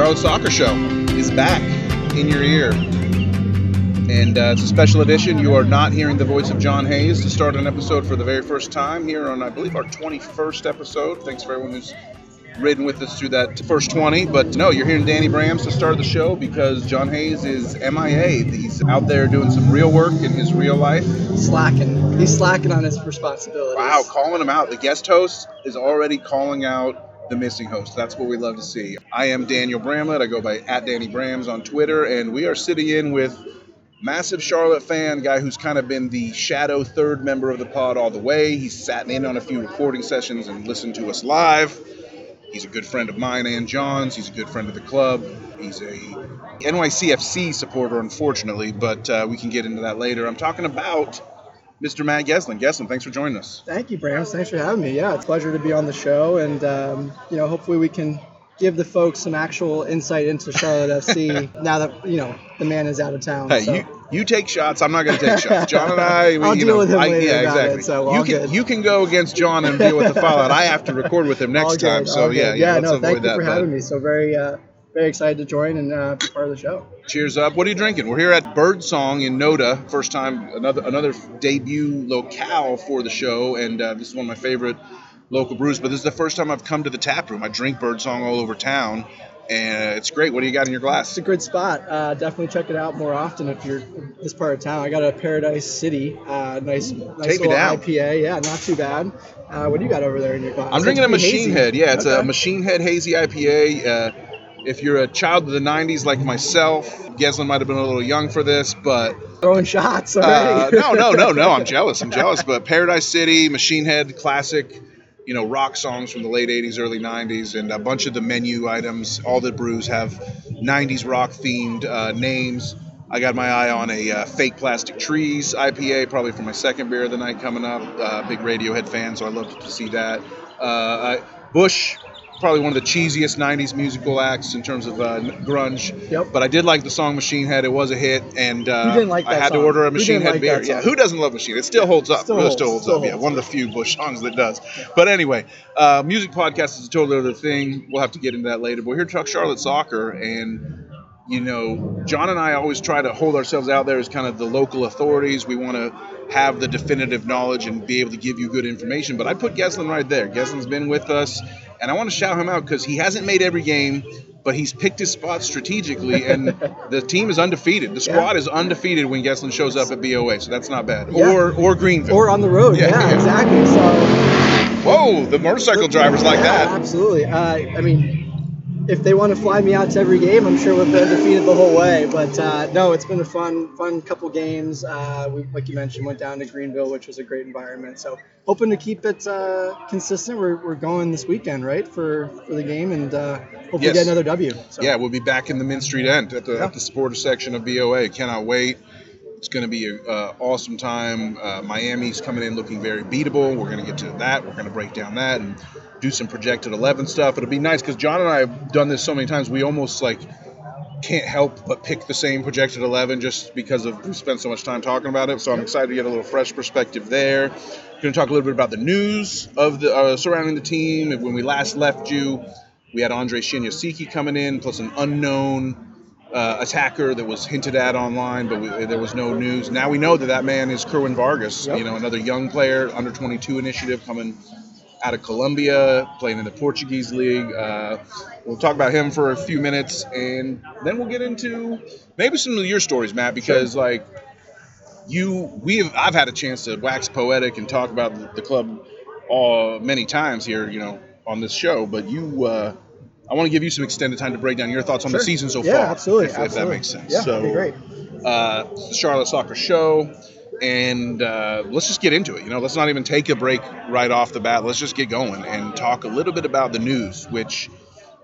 Charlotte Soccer Show is back in your ear. And uh, it's a special edition. You are not hearing the voice of John Hayes to start an episode for the very first time here on, I believe, our 21st episode. Thanks for everyone who's ridden with us through that first 20. But no, you're hearing Danny Brams to start the show because John Hayes is MIA. He's out there doing some real work in his real life. Slacking. He's slacking on his responsibilities. Wow, calling him out. The guest host is already calling out the missing host. That's what we love to see. I am Daniel Bramlett. I go by at Danny Brams on Twitter, and we are sitting in with massive Charlotte fan, guy who's kind of been the shadow third member of the pod all the way. He's sat in on a few recording sessions and listened to us live. He's a good friend of mine and John's. He's a good friend of the club. He's a NYCFC supporter, unfortunately, but uh, we can get into that later. I'm talking about Mr. Matt Geslin. Geslin, thanks for joining us. Thank you, Brams. Thanks for having me. Yeah, it's a pleasure to be on the show, and um, you know, hopefully we can give the folks some actual insight into Charlotte FC now that you know the man is out of town. Hey, so. you you take shots. I'm not going to take shots. John and I, we, I'll you deal know, with him I, later yeah, about it, exactly. so you can good. you can go against John and deal with the fallout. I have to record with him next time. So yeah, good. yeah, No, avoid thank you that. for but having me. So very, uh, very excited to join and uh, be part of the show. Cheers up. What are you drinking? We're here at Birdsong in Noda. First time, another another debut locale for the show, and uh, this is one of my favorite local brews. But this is the first time I've come to the tap room. I drink Birdsong all over town, and it's great. What do you got in your glass? It's a good spot. Uh, definitely check it out more often if you're this part of town. I got a Paradise City, uh, nice, nice Take little. IPA. Yeah, not too bad. Uh, what do you got over there in your glass? I'm drinking a Machine hazy. Head. Yeah, it's a Machine Head hazy IPA. If you're a child of the '90s like myself, Geslin might have been a little young for this, but Throwing shots uh, no, no, no, no. I'm jealous. I'm jealous. But Paradise City, Machine Head, classic, you know, rock songs from the late '80s, early '90s, and a bunch of the menu items. All the brews have '90s rock themed uh, names. I got my eye on a uh, fake plastic trees IPA, probably for my second beer of the night coming up. Uh, big Radiohead fan, so I love to see that. Uh, I, Bush, probably one of the cheesiest '90s musical acts in terms of uh, grunge. Yep. But I did like the song Machine Head. It was a hit, and uh, like I had to order a Machine Head like beer. Yeah, who doesn't love Machine? It still holds up. Still It holds, still holds still up. Yeah, holds. one of the few Bush songs that does. But anyway, uh, music podcast is a totally other thing. We'll have to get into that later. But we're here to talk Charlotte soccer, and you know, John and I always try to hold ourselves out there as kind of the local authorities. We want to have the definitive knowledge and be able to give you good information. But I put Geslin right there. Geslin's been with us, and I want to shout him out because he hasn't made every game, but he's picked his spots strategically, and the team is undefeated. The squad is undefeated when Geslin shows up at BOA, so that's not bad. Yeah. Or or Greenville. or on the road. Yeah, Yeah, yeah. exactly. So Whoa, the motorcycle drivers like yeah, that. Absolutely. Uh, I mean, if they want to fly me out to every game, I'm sure we've been defeated the whole way. But uh, no, it's been a fun, fun couple games. Uh, we, like you mentioned, went down to Greenville, which was a great environment. So hoping to keep it uh, consistent. We're, we're going this weekend, right, for for the game, and uh, hopefully Yes. get another W. So. Yeah, we'll be back in the Mint Street end at the Yeah. at the supporter section of BOA. Cannot wait. It's going to be an uh, awesome time. Uh, Miami's coming in looking very beatable. We're going to get to that. We're going to break down that and do some projected 11 stuff. It'll be nice because John and I have done this so many times. We almost like can't help but pick the same projected 11 just because of we spent so much time talking about it. So I'm excited to get a little fresh perspective there. Going to talk a little bit about the news of the uh, surrounding the team. When we last left you, we had Andre Shinyashiki coming in, plus an unknown uh, attacker that was hinted at online, but we, there was no news. Now we know that that man is Kerwin Vargas, Yep. you know, another young player, under 22 initiative coming out of Colombia, playing in the Portuguese league. Uh, we'll talk about him for a few minutes, and then we'll get into maybe some of your stories, Matt, because like you, we have, I've had a chance to wax poetic and talk about the, the club all many times here, you know, on this show, but you. Uh, I want to give you some extended time to break down your thoughts on the season so yeah, far. absolutely. if, if that makes sense. Yeah, so, be great. uh, the Charlotte Soccer Show, and uh, let's just get into it. You know, let's not even take a break right off the bat. Let's just get going and talk a little bit about the news, which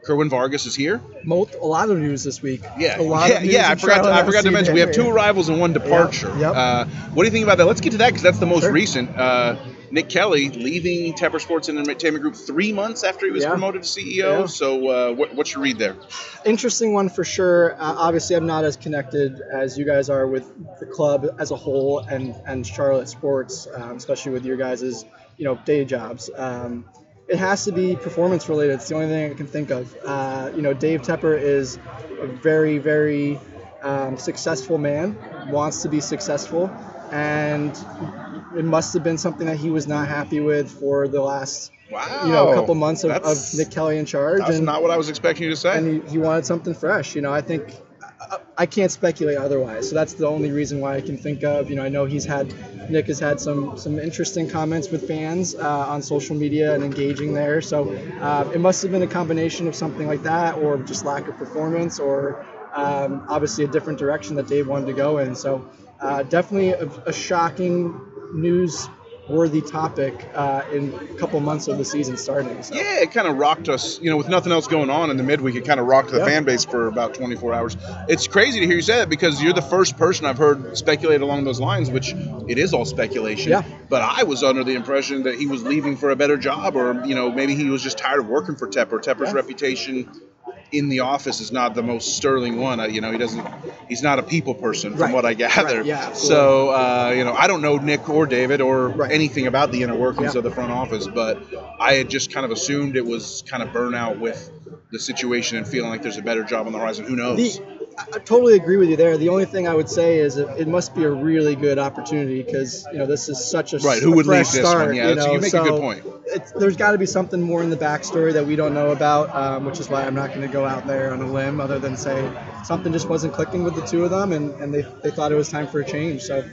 Kerwin Vargas is here. A lot of news this week. Yeah, a lot yeah, of news yeah. I forgot. To, I forgot to mention we have two arrivals and one departure. yep. Uh, what do you think about that? Let's get to that because that's the most Sure. recent. Uh, Nick Kelly leaving Tepper Sports and Entertainment Group three months after he was Yeah. promoted to CEO. Yeah. So, uh, what, what's your read there? interesting one for sure. Uh, obviously, I'm not as connected as you guys are with the club as a whole and and Charlotte sports, um, especially with your guys' you know day jobs. Um, it has to be performance related. It's the only thing I can think of. Uh, you know, Dave Tepper is a very, very um, successful man, wants to be successful, and it must have been something that he was not happy with for the last, Wow. you know, couple months of, of Nick Kelly in charge. That's and, not what I was expecting you to say. and he, he wanted something fresh. You know, I think I, I can't speculate otherwise. So that's the only reason why I can think of. You know, I know he's had Nick has had some some interesting comments with fans uh, on social media and engaging there. So uh, it must have been a combination of something like that, or just lack of performance, or um, obviously a different direction that Dave wanted to go in. So uh, definitely a, a shocking news worthy topic uh, in a couple months of the season starting. So. Yeah, it kind of rocked us. You know, with nothing else going on in the midweek, it kind of rocked the Yeah. fan base for about 24 hours. It's crazy to hear you say that because you're the first person I've heard speculate along those lines, which it is all speculation. Yeah. But I was under the impression that he was leaving for a better job, or you know, maybe he was just tired of working for Tepper. Tepper's Yeah. reputation in the office is not the most sterling one. You know, he doesn't. He's not a people person, from Right. what I gather. Right, yeah, absolutely. So uh, you know, I don't know Nick or David or Right. anything about the inner workings Yeah. of the front office, but I had just kind of assumed it was kind of burnout with the situation and feeling like there's a better job on the horizon. Who knows? The, I totally agree with you there. The only thing I would say is it, it must be a really good opportunity because you know this is such a Right, who would leave this one? Yeah, you know, you make a good point. It's, there's got to be something more in the backstory that we don't know about, um, which is why I'm not going to go out there on a limb other than say something just wasn't clicking with the two of them, and, and they, they thought it was time for a change. So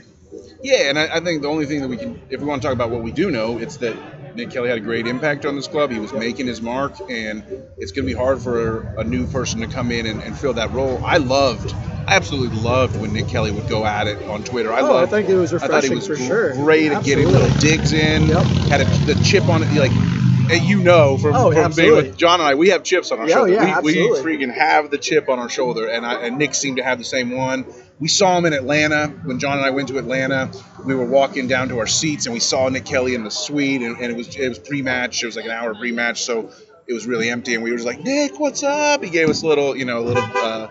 Yeah, and I, I think the only thing that we can, if we want to talk about what we do know, it's that Nick Kelly had a great impact on this club. He was making his mark, and it's going to be hard for a new person to come in and, and fill that role. I loved, I absolutely loved when Nick Kelly would go at it on Twitter. I Oh, I think it was refreshing I thought he was for sure. great at getting little digs in. Yep. Had a, the chip on it, like. and You know, from, Oh, from being with John and I, we have chips on our Yeah, oh, shoulder. yeah, we, we freaking have the chip on our shoulder, and, I, and Nick seemed to have the same one. We saw him in Atlanta when John and I went to Atlanta. We were walking down to our seats, and we saw Nick Kelly in the suite, and, and it was it was pre-match. It was like an hour pre-match, so it was really empty, and we were just like, Nick, what's up? He gave us a little, you know, a little uh,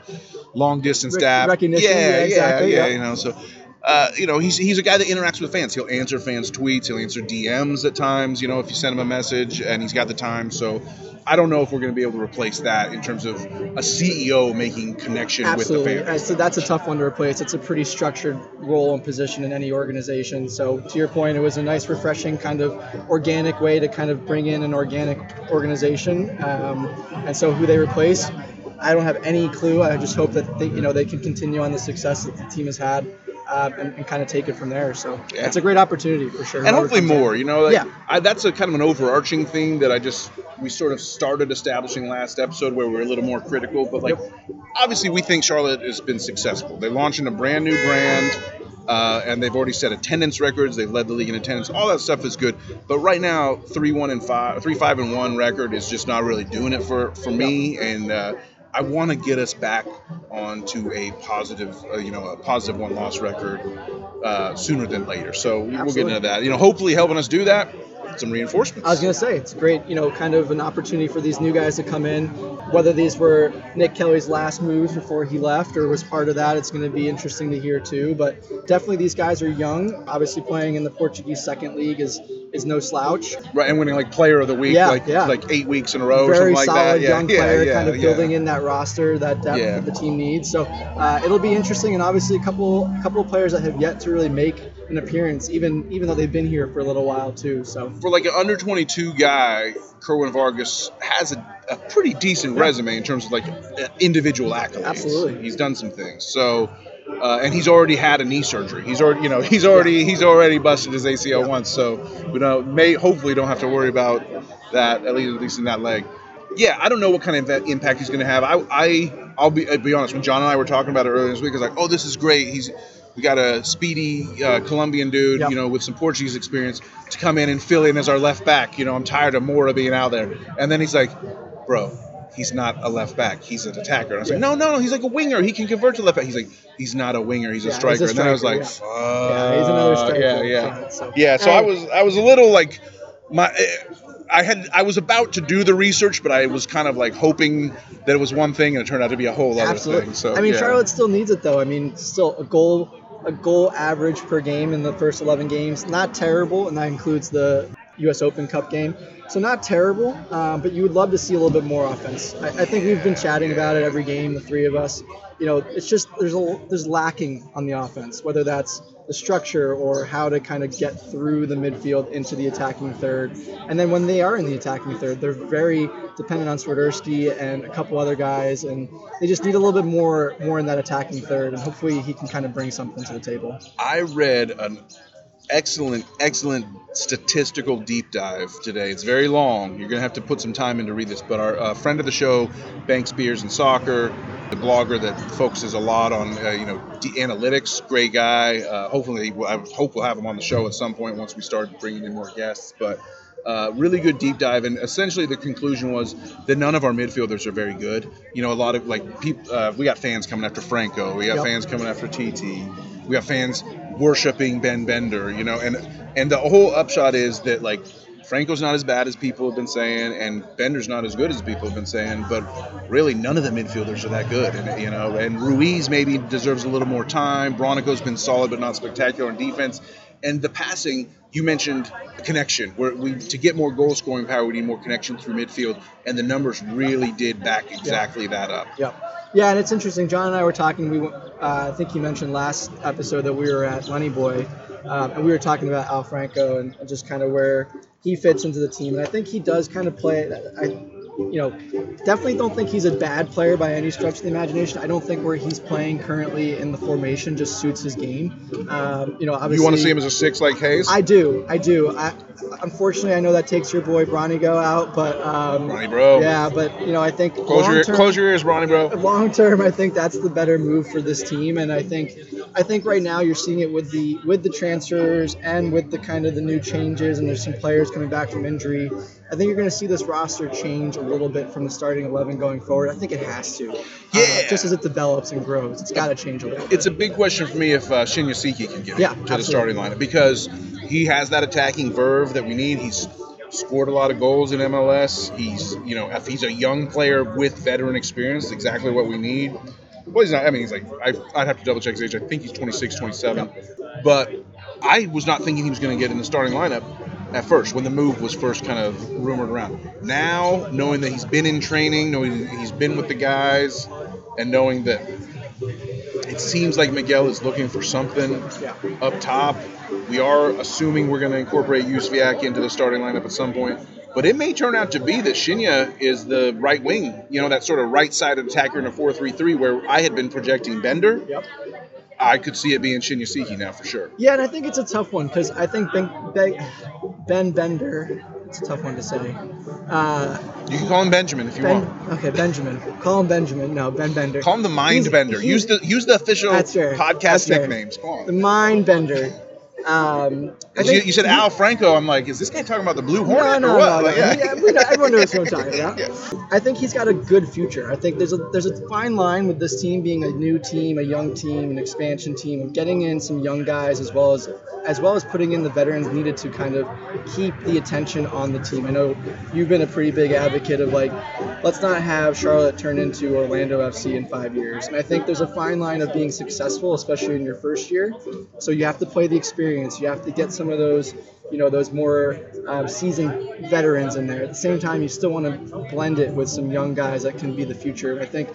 long distance Rec- dab. recognition, Yeah, yeah, exactly, yeah, yeah. You know, so. Uh, you know, he's, he's a guy that interacts with fans. He'll answer fans' tweets. He'll answer DMs at times. You know, if you send him a message, and he's got the time. So, I don't know if we're going to be able to replace that in terms of a CEO making connection Absolutely. with the fans. So that's a tough one to replace. It's a pretty structured role and position in any organization. So to your point, it was a nice, refreshing kind of organic way to kind of bring in an organic organization. Um, and so who they replace, I don't have any clue. I just hope that they, you know they can continue on the success that the team has had. Um, and, and kind of take it from there. So Yeah. it's a great opportunity for sure. and hopefully in. more. You know, like, Yeah. I, that's a kind of an overarching thing that I just we sort of started establishing last episode where we were a little more critical. But like, obviously, we think Charlotte has been successful. They're launching a brand new brand. Uh, and they've already set attendance records. They've led the league in attendance. All that stuff is good. But right now, three one and five, three five and one record is just not really doing it for for me. And uh, I want to get us back onto a positive, uh, you know, a positive one loss record uh, sooner than later. So we'll get into that. You know, hopefully helping us do that, some reinforcements. I was gonna say it's great, you know, kind of an opportunity for these new guys to come in. Whether these were Nick Kelly's last moves before he left or was part of that, it's going to be interesting to hear too. But definitely, these guys are young. Obviously, playing in the Portuguese second league is is no slouch. right, and winning like player of the week, Yeah, like yeah. like eight weeks in a row, or Very something like solid that. Yeah, young yeah, player, kind of building in that roster that depth that the team needs. So uh, it'll be interesting, and obviously a couple couple of players that have yet to really make an appearance, even even though they've been here for a little while too. So For like an under 22 guy, Kerwin Vargas has a, a pretty decent resume in terms of like individual accolades. Absolutely. he's done some things. So. Uh, and he's already had a knee surgery. He's already, you know, he's already he's already busted his ACL Yeah. once. So we don't may hopefully don't have to worry about that at least at least in that leg. Yeah, I don't know what kind of impact- impact he's going to have. I, I I'll be I'll be honest. When John and I were talking about it earlier this week, I was like, oh, this is great. He's we got a speedy uh, Colombian dude, Yep. you know, with some Portuguese experience to come in and fill in as our left back. You know, I'm tired of Mora being out there. And then he's like, bro, he's not a left back. He's an attacker. And I was like, no, no, no. He's like a winger. He can convert to left back. He's like, he's not a winger. He's a Yeah, he's a striker. and then I was like, striker, fuck. yeah, he's another striker. Yeah, yeah. so. Yeah, so I was I was a little like my I had I was about to do the research, but I was kind of like hoping that it was one thing, and it turned out to be a whole other Absolutely. thing. So I mean, yeah. Charlotte still needs it though. I mean, still a goal, a goal average per game in the first 11 games, not terrible, and that includes the U.S. Open Cup game. So not terrible, um, but you would love to see a little bit more offense. I, I think we've been chatting about it every game, the three of us. You know, it's just there's a there's lacking on the offense, whether that's the structure or how to kind of get through the midfield into the attacking third. And then when they are in the attacking third, they're very dependent on Swiderski and a couple other guys, and they just need a little bit more more in that attacking third. And hopefully he can kind of bring something to the table. I read an excellent, excellent statistical deep dive today. It's very long. You're going to have to put some time in to read this. But our uh, friend of the show, Bank Spears and Soccer, the blogger that focuses a lot on uh, you know analytics, great guy. Uh, hopefully, I hope we'll have him on the show at some point once we start bringing in more guests. But uh, really good deep dive, and essentially the conclusion was that none of our midfielders are very good. You know, a lot of like people. Uh, we got fans coming after Franco. We got yep. fans coming after TT. We got fans worshiping Ben Bender. You know, and and the whole upshot is that like Franco's not as bad as people have been saying, and Bender's not as good as people have been saying. But really, none of the midfielders are that good. And you know, and Ruiz maybe deserves a little more time. Bronico's been solid but not spectacular in defense. And the passing, you mentioned connection. Where we to get more goal scoring power, we need more connection through midfield, and the numbers really did back exactly yeah. that up. Yeah. Yeah, and it's interesting. John and I were talking. We, uh, I think you mentioned last episode that we were at Money Boy, um, and we were talking about Al Franco and just kind of where he fits into the team. And I think he does kind of play. I, you know, definitely don't think he's a bad player by any stretch of the imagination. I don't think where he's playing currently in the formation just suits his game. Um, you know, obviously. You want to see him as a six like Hayes? I do. I do. I, unfortunately, I know that takes your boy Bronny Bronigo out, but. Um, Ronnie Bro. Yeah, but, you know, I think. Close, your, close your ears, Ronnie Bro. Long term, I think that's the better move for this team. And I think I think right now you're seeing it with the with the transfers and with the kind of the new changes, and there's some players coming back from injury. I think you're going to see this roster change a little bit from the starting 11 going forward. I think it has to. Uh, yeah. Uh, just as it develops and grows, it's got to change a little bit. It's a big question for me if uh, Shinyashiki can get yeah, to absolutely. the starting lineup because he has that attacking verve that we need. He's scored a lot of goals in MLS. He's, you know, if he's a young player with veteran experience, exactly what we need. Well, he's not. I mean, he's like I, would have to double check his age. I think he's 26, 27. But I was not thinking he was going to get in the starting lineup at first when the move was first kind of rumored around. Now, knowing that he's been in training, knowing he's been with the guys, and knowing that it seems like Miguel is looking for something up top. We are assuming we're going to incorporate Jóźwiak into the starting lineup at some point. But it may turn out to be that Shinya is the right wing, you know, that sort of right sided attacker in a 4 3 3 where I had been projecting Bender. Yep. I could see it being Shinyashiki now for sure. Yeah, and I think it's a tough one because I think Ben, ben, ben, Bender, it's a tough one to say. Uh, you can call him Benjamin if you ben, want. Okay, Benjamin. Call him Benjamin. No, Ben Bender. Call him the Mind He's- Bender. he's- use the use the official podcast That's nicknames. On. The Mind Bender. Um, I You, you said Al Franco. I'm like, is this guy talking about the Blue No, Hornet no, or what? no, no. Like, yeah. Yeah, we know, everyone knows who I'm talking about. Yeah. I think he's got a good future. I think there's a there's a fine line with this team being a new team, a young team, an expansion team, of getting in some young guys as well as as well as putting in the veterans needed to kind of keep the attention on the team. I know you've been a pretty big advocate of like, let's not have Charlotte turn into Orlando FC in five years. And I think there's a fine line of being successful, especially in your first year. So you have to play the experience. You have to get some of those, you know, those more um, seasoned veterans in there. At the same time, you still want to blend it with some young guys that can be the future. I think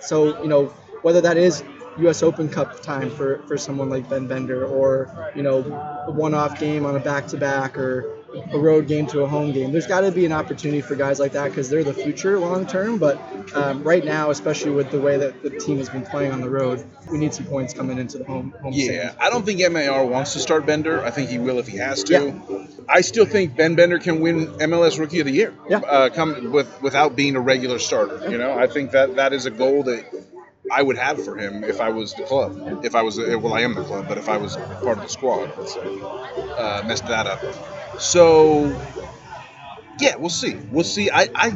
so. You know, whether that is U.S. Open Cup time for, for someone like Ben Bender, or you know, a one-off game on a back-to-back, or a road game to a home game. There's got to be an opportunity for guys like that because they're the future long term. But um, right now, especially with the way that the team has been playing on the road, we need some points coming into the home. home game. Yeah, stand. I don't think MAR wants to start Bender. I think he will if he has to. Yeah. I still think Ben Bender can win MLS Rookie of the Year. Yeah. Uh, come with without being a regular starter. You know, I think that that is a goal that I would have for him if I was the club. If I was, well, I am the club, but if I was part of the squad, let's say, uh, messed that up. So, yeah, we'll see. We'll see. I, I,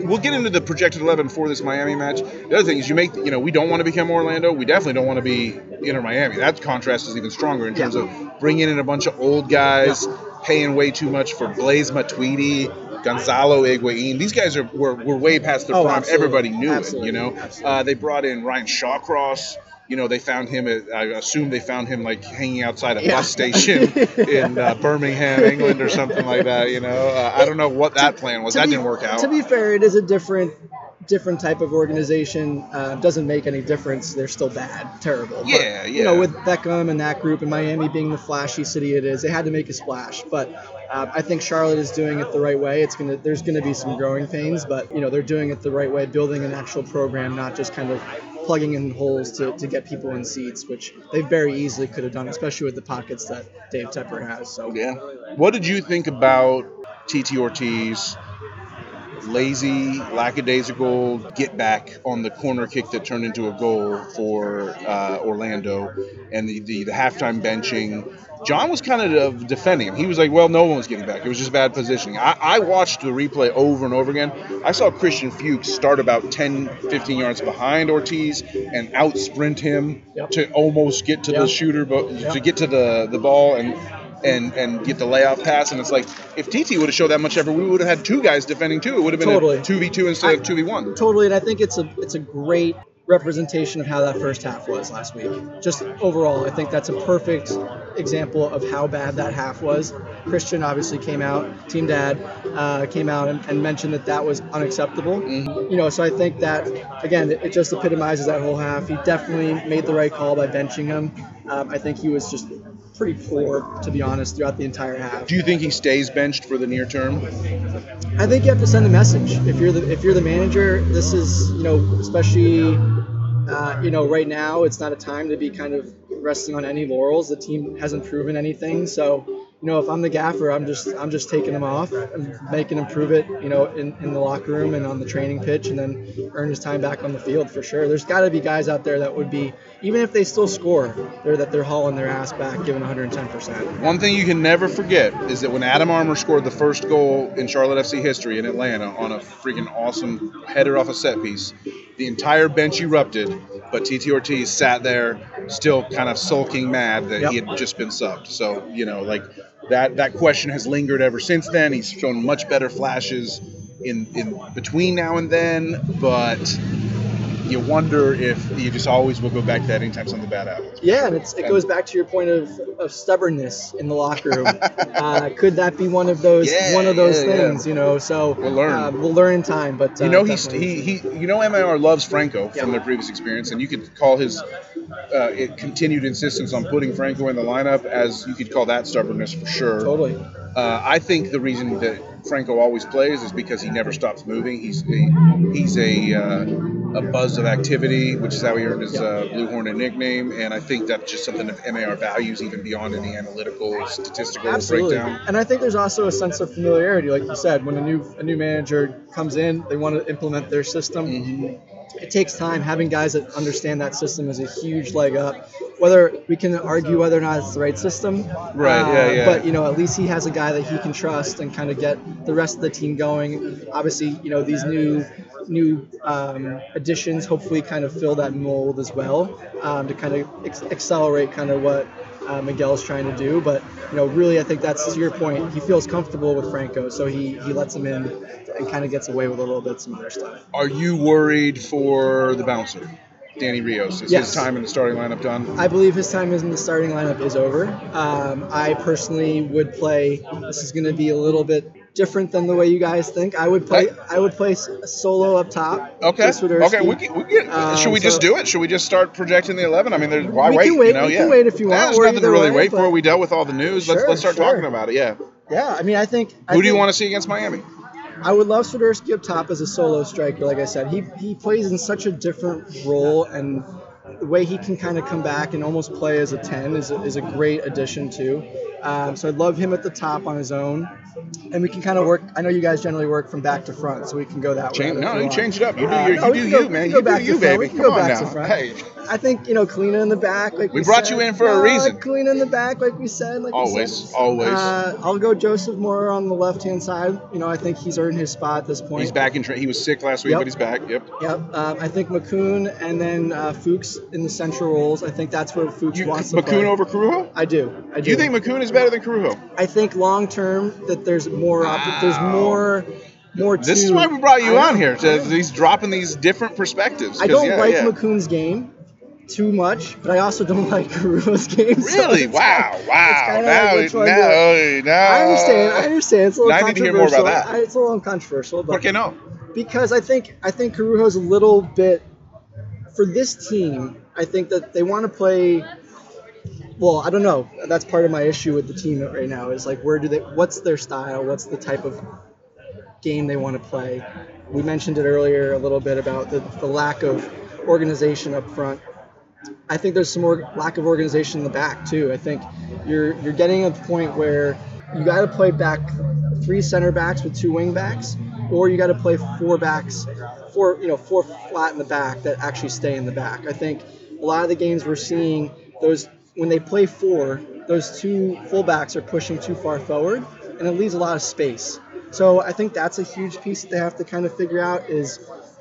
we'll get into the projected eleven for this Miami match. The other thing is, you make, you know, we don't want to become Orlando. We definitely don't want to be Inter Miami. That contrast is even stronger in terms of bringing in a bunch of old guys, paying way too much for Blaise Matuidi. Gonzalo Higuain. These guys are were, were way past their Oh, prime. absolutely. Everybody knew Absolutely. it, you know. Uh, they brought in Ryan Shawcross, you know, they found him at, I assume they found him like hanging outside a Yeah. bus station in uh, Birmingham, England, or something like that. You know, uh, I don't know what that plan was. To That be- didn't work out. To be fair, it is a different different type of organization. Uh, doesn't make any difference. They're still bad, terrible. But, Yeah, You know, with Beckham and that group, and Miami being the flashy city it is, they had to make a splash. But uh, I think Charlotte is doing it the right way. It's gonna there's gonna be some growing pains, but you know they're doing it the right way, building an actual program, not just kind of plugging in holes to, to get people in seats, which they very easily could have done, especially with the pockets that Dave Tepper has. So Yeah. What did you think about TT Ortiz? Lazy, lackadaisical get back on the corner kick that turned into a goal for uh, Orlando, and the, the the halftime benching. John was kind of defending him. He was like, "Well, no one was getting back. It was just bad positioning." I, I watched the replay over and over again. I saw Christian Fuchs start about 10, 15 yards behind Ortiz and out sprint him Yep. to almost get to the shooter, but to get to the the ball and and and get the layoff pass. And it's like if TT would have showed that much effort, we would have had two guys defending too. It would have been Totally. a two v two instead of two v one. Totally, and I think it's a it's a great representation of how that first half was last week. Just overall, I think that's a perfect example of how bad that half was. Christian obviously came out, Team Dad uh, came out and, and mentioned that that was unacceptable. You know, so I think that again, it, it just epitomizes that whole half. He definitely made the right call by benching him. Um, I think he was just pretty poor, to be honest, throughout the entire half. Do you think he stays benched for the near term? I think you have to send a message. If you're the if you're the manager, this is you know especially uh, you know right now it's not a time to be kind of resting on any laurels. The team hasn't proven anything, so you know if I'm the gaffer, I'm just I'm just taking him off and making him prove it. You know in, in the locker room and on the training pitch, and then earn his time back on the field for sure. There's got to be guys out there that would be even if they still score, they're that they're hauling their ass back, giving 110 percent. One thing you can never forget is that when Adam Armour scored the first goal in Charlotte FC history in Atlanta on a freaking awesome header off a set piece, the entire bench erupted, but TT Ortiz sat there still kind of sulking mad that he had just been subbed. So, you know, like that that question has lingered ever since then. He's shown much better flashes in in between now and then, but you wonder if you just always will go back to that anytime something bad happens. Yeah, and it's, it goes back to your point of, of stubbornness in the locker room. uh, could that be one of those Yeah, one of those yeah, yeah. things? You know, so We'll learn. Uh, we'll learn in time. But uh, You know he's definitely- he, he you know MAR loves Franco from their previous experience, and you could call his uh, it continued insistence on putting Franco in the lineup as you could call that stubbornness for sure. totally. Uh, I think the reason that Franco always plays is because he never stops moving. He's a, he's a uh, a buzz of activity, which is how he earned his uh, Blue Hornet nickname, and I think that's just something that MAR values even beyond any analytical statistical Absolutely. breakdown. And I think there's also a sense of familiarity, like you said, when a new a new manager comes in, they want to implement their system. Mm-hmm. It takes time. Having guys that understand that system is a huge leg up. Whether we can argue whether or not it's the right system, Right, uh, yeah, yeah. But you know, at least he has a guy that he can trust and kind of get the rest of the team going. Obviously, you know these new new um, additions hopefully kind of fill that mold as well um, to kind of ex- accelerate kind of what uh, Miguel's trying to do. But you know, really, I think that's to your point. He feels comfortable with Franco, so he he lets him in and kind of gets away with a little bit some other stuff. Are you worried for the bouncer, Danny Rios? Is Yes. his time in the starting lineup done? I believe his time in the starting lineup is over. Um, I personally would play. This is going to be a little bit different than the way you guys think. I would play. I would play solo up top. Okay. Okay. We can, we can, Um, should we just do it? Should we just start projecting the eleven? I mean, there's why We wait? can wait- You know, we yeah. can wait if you want, there's nothing to really way, wait for. We dealt with all the news. Let's Sure, let's start sure. talking about it. Yeah. Yeah, I mean, I think. I Who do you want to see against Miami? I would love Swiderski up top as a solo striker. Like I said, he he plays in such a different role, and the way he can kind of come back and almost play as a ten is a, is a great addition too. Um, so I'd love him at the top on his own, and we can kind of work. I know you guys generally work from back to front, so we can go that way. Change, if no, you you change it up. You do Uh, your, no, you we do go- you, man. You do back to you, baby. Come go on back to now. front. Hey, I think you know Kahlina in the back, like we, We brought said. you in for a reason. Kahlina in the back, like we said. Like always, said. always. Uh, I'll go Joseph Mora on the left hand side. You know, I think he's earned his spot at this point. he's back in. Tra- he was sick last week, Yep. but he's back. Yep. Yep. Um, I think Makoun and then uh, In the central roles. I think that's where Fuchs You, wants to Makoun play. over Corujo? I do. I do. You think Makoun is better than Corujo? I think long term that there's more. Opp- there's more. More. This to, is why we brought you I on here. To, he's dropping these different perspectives. I don't yeah, like yeah. Makoun's game. too much, but I also don't like Corujo's games. Really? it's Wow! kinda- Wow! kinda Now, like now, now, I understand. I understand. It's a little Now I need to hear more about that. I- It's a little controversial, but ¿Por qué no? because I think I think Corujo's a little bit for this team. I think that they want to play. Well, I don't know. That's part of my issue with the team right now. Is like where do they? What's their style? What's the type of game they want to play? We mentioned it earlier a little bit about the, the lack of organization up front. I think there's some more lack of organization in the back too. I think you're you're getting a point where you got to play back three center backs with two wing backs, or you got to play four backs, four you know four flat in the back that actually stay in the back. I think a lot of the games we're seeing those when they play four, those two fullbacks are pushing too far forward, and it leaves a lot of space. So I think that's a huge piece that they have to kind of figure out is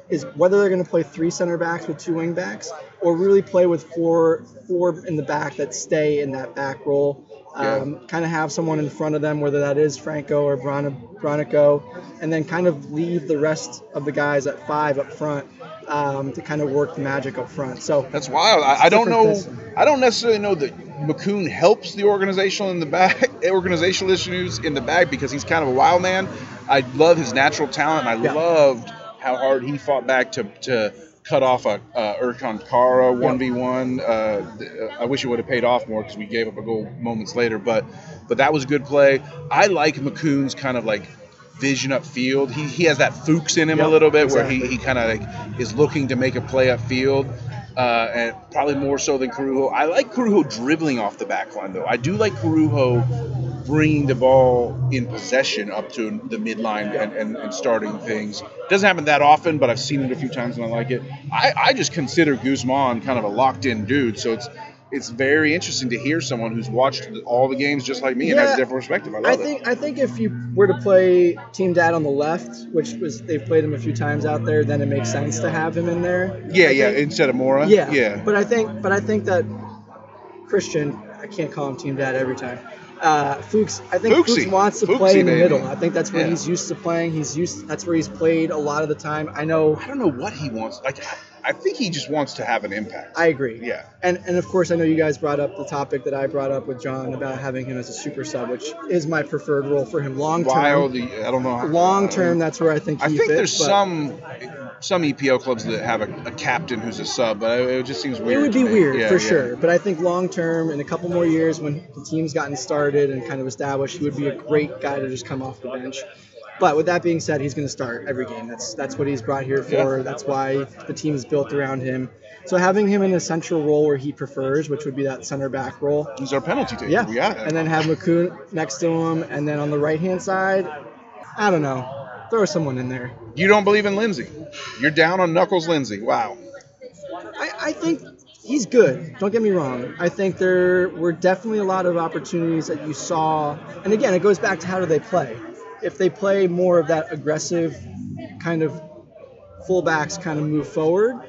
is whether they're going to play three center backs with two wing backs or really play with four four in the back that stay in that back role. Um, Kind of have someone in front of them, whether that is Franco or Bron- Bronico, and then kind of leave the rest of the guys at five up front um, to kind of work the magic up front. So That's wild. I, I don't know. system. I don't necessarily know that Makoun helps the organizational in the back, organizational issues in the back because he's kind of a wild man. I love his natural talent. and I Yeah. loved how hard he fought back to to cut off a uh, Ercan Kara one v one. I wish it would have paid off more because we gave up a goal moments later, but but that was a good play. I like Makoun's kind of like vision upfield. He, he has that Fuchs in him a little bit where he, he kind of like is looking to make a play upfield. Uh, and probably more so than Corujo. I like Corujo dribbling off the back line, though. I do like Corujo bringing the ball in possession up to the midline and, and, and starting things. Doesn't happen that often, but I've seen it a few times and I like it. I, I just consider Guzman kind of a locked in dude, so it's it's very interesting to hear someone who's watched all the games just like me and has a different perspective. I I love it. think I think if you were to play Team Dad on the left, which was they've played him a few times out there, then it makes sense to have him in there. Yeah, I yeah. think- Instead of Mora. Yeah, yeah. But I think, but I think that Christian, I can't call him Team Dad every time. Uh, Fuchs, I think Fuchsy. Fuchs wants to Fuchsy, play in the baby. middle. I think that's where Yeah. he's used to playing. He's used. That's where he's played a lot of the time. I know. I don't know what he wants. Like, I think he just wants to have an impact. I agree. yeah. And and of course, I know you guys brought up the topic that I brought up with John about having him as a super sub, which is my preferred role for him long term. I don't know. Long term, that's where I think he I think fits. there's but some some EPL clubs that have a, a captain who's a sub, but it, just seems weird. It would be weird Yeah, for yeah. sure, but I think long term, in a couple more years, when the team's gotten started and kind of established, he would be a great guy to just come off the bench. But with that being said, he's going to start every game. That's that's what he's brought here for. Yeah. That's why the team is built around him. So having him in a central role where he prefers, which would be that center back role, He's our penalty taker. yeah. it. And then have Makoun next to him, and then on the right hand side, I don't know, throw someone in there. you don't believe in Lindsey. You're down on Knuckles Lindsey. Wow. I, I think he's good. Don't get me wrong. I think there were definitely a lot of opportunities that you saw. And again, it goes back to how do they play. If they play more of that aggressive kind of fullbacks kind of move forward,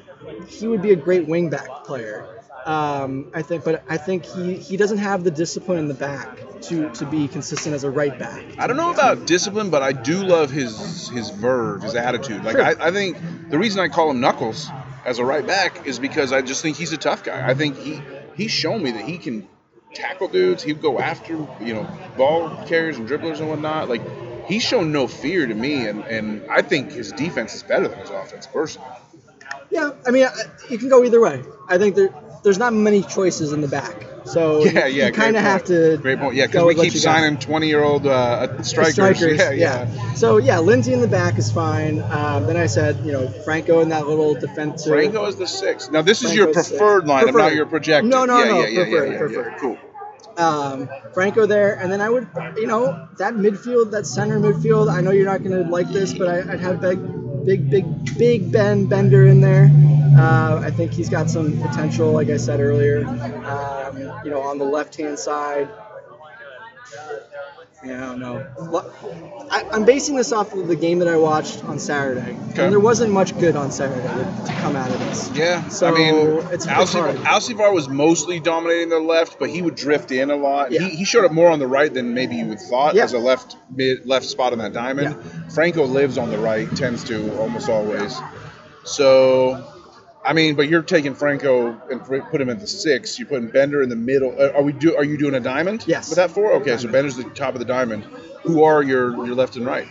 he would be a great wingback player. Um, I think, but I think he, he doesn't have the discipline in the back to, to be consistent as a right back. I don't know about discipline, but I do love his his verve, his attitude. Like Sure. I, I think the reason I call him Knuckles as a right back is because I just think he's a tough guy. I think he he's shown me that he can tackle dudes. He'll go after you know ball carriers and dribblers and whatnot. Like he's shown no fear to me, and and I think his defense is better than his offense personally. Yeah, I mean, you can go either way. I think there there's not many choices in the back, so Yeah, you, yeah, you kind of have to Great point. Yeah, because we keep signing twenty-year-old uh, strikers. strikers. Yeah, Yeah, yeah. So yeah, Lindsey in the back is fine. Um, then I said, you know, Franco in that little defensive. Franco is the six. Now this is your Franco's six. preferred lineup, Preferred. not your projected. No, no, yeah, no, Yeah, yeah, preferred, preferred. Cool. Um, Franco there, and then I would, you know, that midfield, that center midfield. I know you're not going to like this, but I, I'd have big, big, big, big Ben Bender in there. Uh, I think he's got some potential, like I said earlier. Um, you know, on the left hand side. Yeah, I don't know. What- I, I'm basing this off of the game that I watched on Saturday, Okay. and there wasn't much good on Saturday to come out of this. Yeah, So, I mean, it's- Alcivar. Alcivar was mostly dominating the left, but he would drift in a lot. Yeah. He, he showed up more on the right than maybe you would thought Yeah. as a left mid left spot on that diamond. Franco lives on the right, tends to almost always. So, I mean, but you're taking Franco and put him at the six. You're putting Bender in the middle. Are we do? Are you doing a diamond? Yes. With that four? Okay, so Bender's the top of the diamond. Who are your your left and right?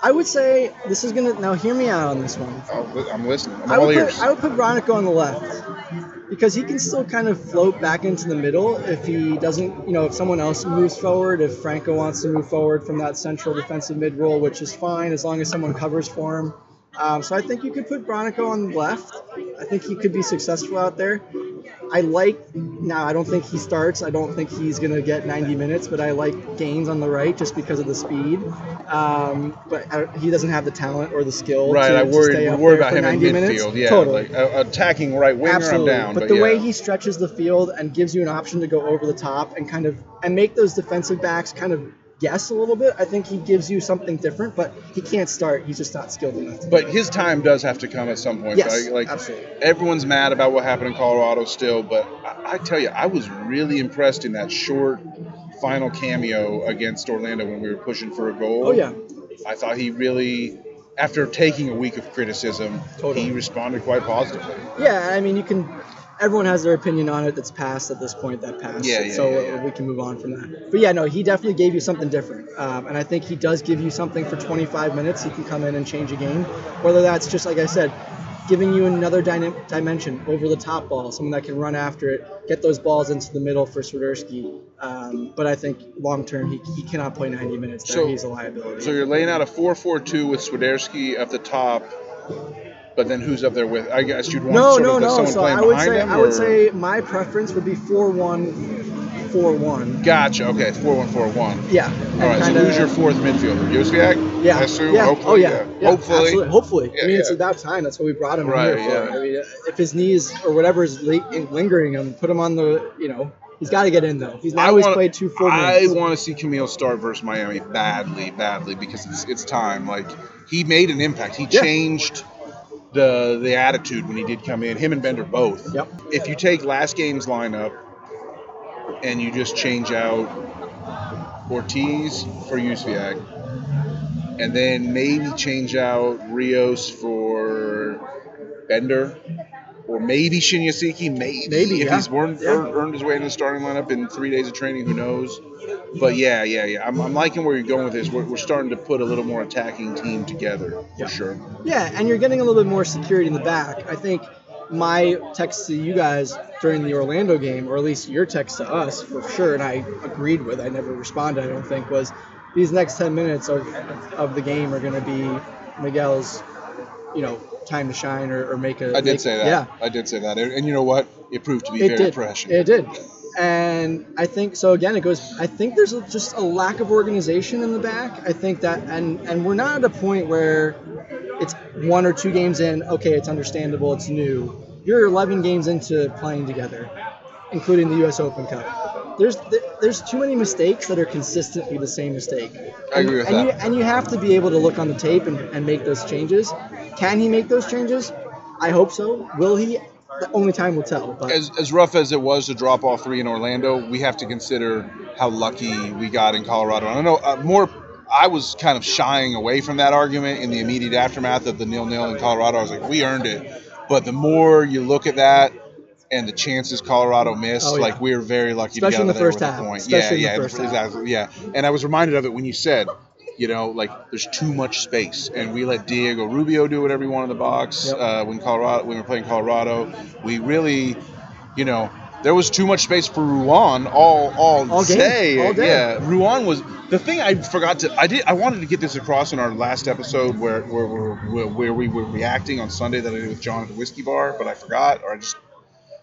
I would say this is gonna now hear me out on this one. Oh, I'm listening. I'm I all would ears. put I would put Bronico on the left because he can still kind of float back into the middle if he doesn't, you know, if someone else moves forward, if Franco wants to move forward from that central defensive mid role, which is fine as long as someone covers for him. Um, so I think you could put Bronico on the left. I think he could be successful out there. I like now. I don't think he starts. I don't think he's going to get 90 minutes, but I like Gaines on the right just because of the speed. Um, but I, he doesn't have the talent or the skill. right, to, I worry stay up worry there about him in 90 minutes. midfield. Yeah, totally. like uh, attacking right winger, Absolutely. I'm down. but But, the yeah. way he stretches the field and gives you an option to go over the top and kind of and make those defensive backs kind of guess a little bit, I think he gives you something different. But he can't start. He's just not skilled enough. But his time does have to come at some point. Yes, right? like absolutely. everyone's mad about what happened in Colorado still, but I, I tell you, I was really impressed in that short final cameo against Orlando when we were pushing for a goal. Oh yeah, I thought he really, after taking a week of criticism, Totally. he responded quite positively. yeah. I mean, you can. Everyone has their opinion on it. That's passed at this point. That passed. Yeah, yeah, so yeah, uh, yeah. we can move on from that. But yeah, no, he definitely gave you something different, um, and I think he does give you something for 25 minutes. He can come in and change a game, whether that's just like I said, giving you another dyna- dimension over the top ball, someone that can run after it, get those balls into the middle for Swiderski. Um, but I think long term, he, he cannot play 90 minutes. There. So- He's a liability. So you're laying out a 4-4-2 with Swiderski at the top, but then who's up there with? I guess you'd want no, sort no, of no. someone So playing I would say him. I would say my preference would be 4-1, 4-1. Gotcha. Okay, four one four one. Yeah. All right. So who's your fourth midfielder? Jóźwiak? Yeah. Assume. Yeah. Oh, hopefully. oh yeah. yeah. Hopefully. Absolutely. Hopefully. Yeah, I mean, it's yeah. about time. That's what we brought him Right, here for. yeah. I mean, if his knees or whatever is lingering him, put him on the. You know, he's got to get in though. He's not I always wanna- played two full I want to see Kamil start versus Miami badly, badly because it's it's time. Like he made an impact. He Yeah. changed the the attitude when he did come in. Him and Bender both. Yep. If you take last game's lineup and you just change out Ortiz for Jóźwiak, and then maybe change out Rios for Bender. Or maybe Shinyashiki, maybe, Maybe, if yeah. he's earned, Yeah. earned, earned his way in the starting lineup in three days of training, who knows? But yeah, yeah, yeah. I'm, I'm liking where you're going with this. We're, we're starting to put a little more attacking team together for Yeah. sure. Yeah, and you're getting a little bit more security in the back. I think my text to you guys during the Orlando game, or at least your text to us for sure, and I agreed with. I never responded. I don't think was these next ten minutes of of the game are going to be Miguel's, you know, time to shine or, or make a. I did make- say that. Yeah, I did say that. And, and you know what? It proved to be it very did. prescient. It did. And I think so. Again, it goes. I think there's a, just a lack of organization in the back. I think that, and and we're not at a point where it's one or two games in. Okay, it's understandable. It's new. You're 11 games into playing together, including the U.S. Open Cup. There's there's too many mistakes that are consistently the same mistake. I agree with and that. You, and you have to be able to look on the tape and, and make those changes. Can he make those changes? I hope so. Will he? The only time will tell. But As, as rough as it was to drop all three in Orlando, we have to consider how lucky we got in Colorado. I know uh, more. I was kind of shying away from that argument in the immediate aftermath of the nil-nil in Colorado. I was like, we earned it. But the more you look at that and the chances Colorado missed, Oh, yeah. like we were very lucky Especially to in get the out of there first a half. point. Especially yeah, in the yeah, first half. exactly. Yeah, and I was reminded of it when you said, you know, like there's too much space, and we let Diego Rubio do whatever he wanted in the box Yep. uh, when Colorado when we were playing Colorado. We really, you know, there was too much space for Ruan all all, All game, day. all day. Yeah, Ruan was the thing I forgot to. I did. I wanted to get this across in our last episode where where where, where we were reacting on Sunday that I did with John at the whiskey bar, but I forgot, or I just.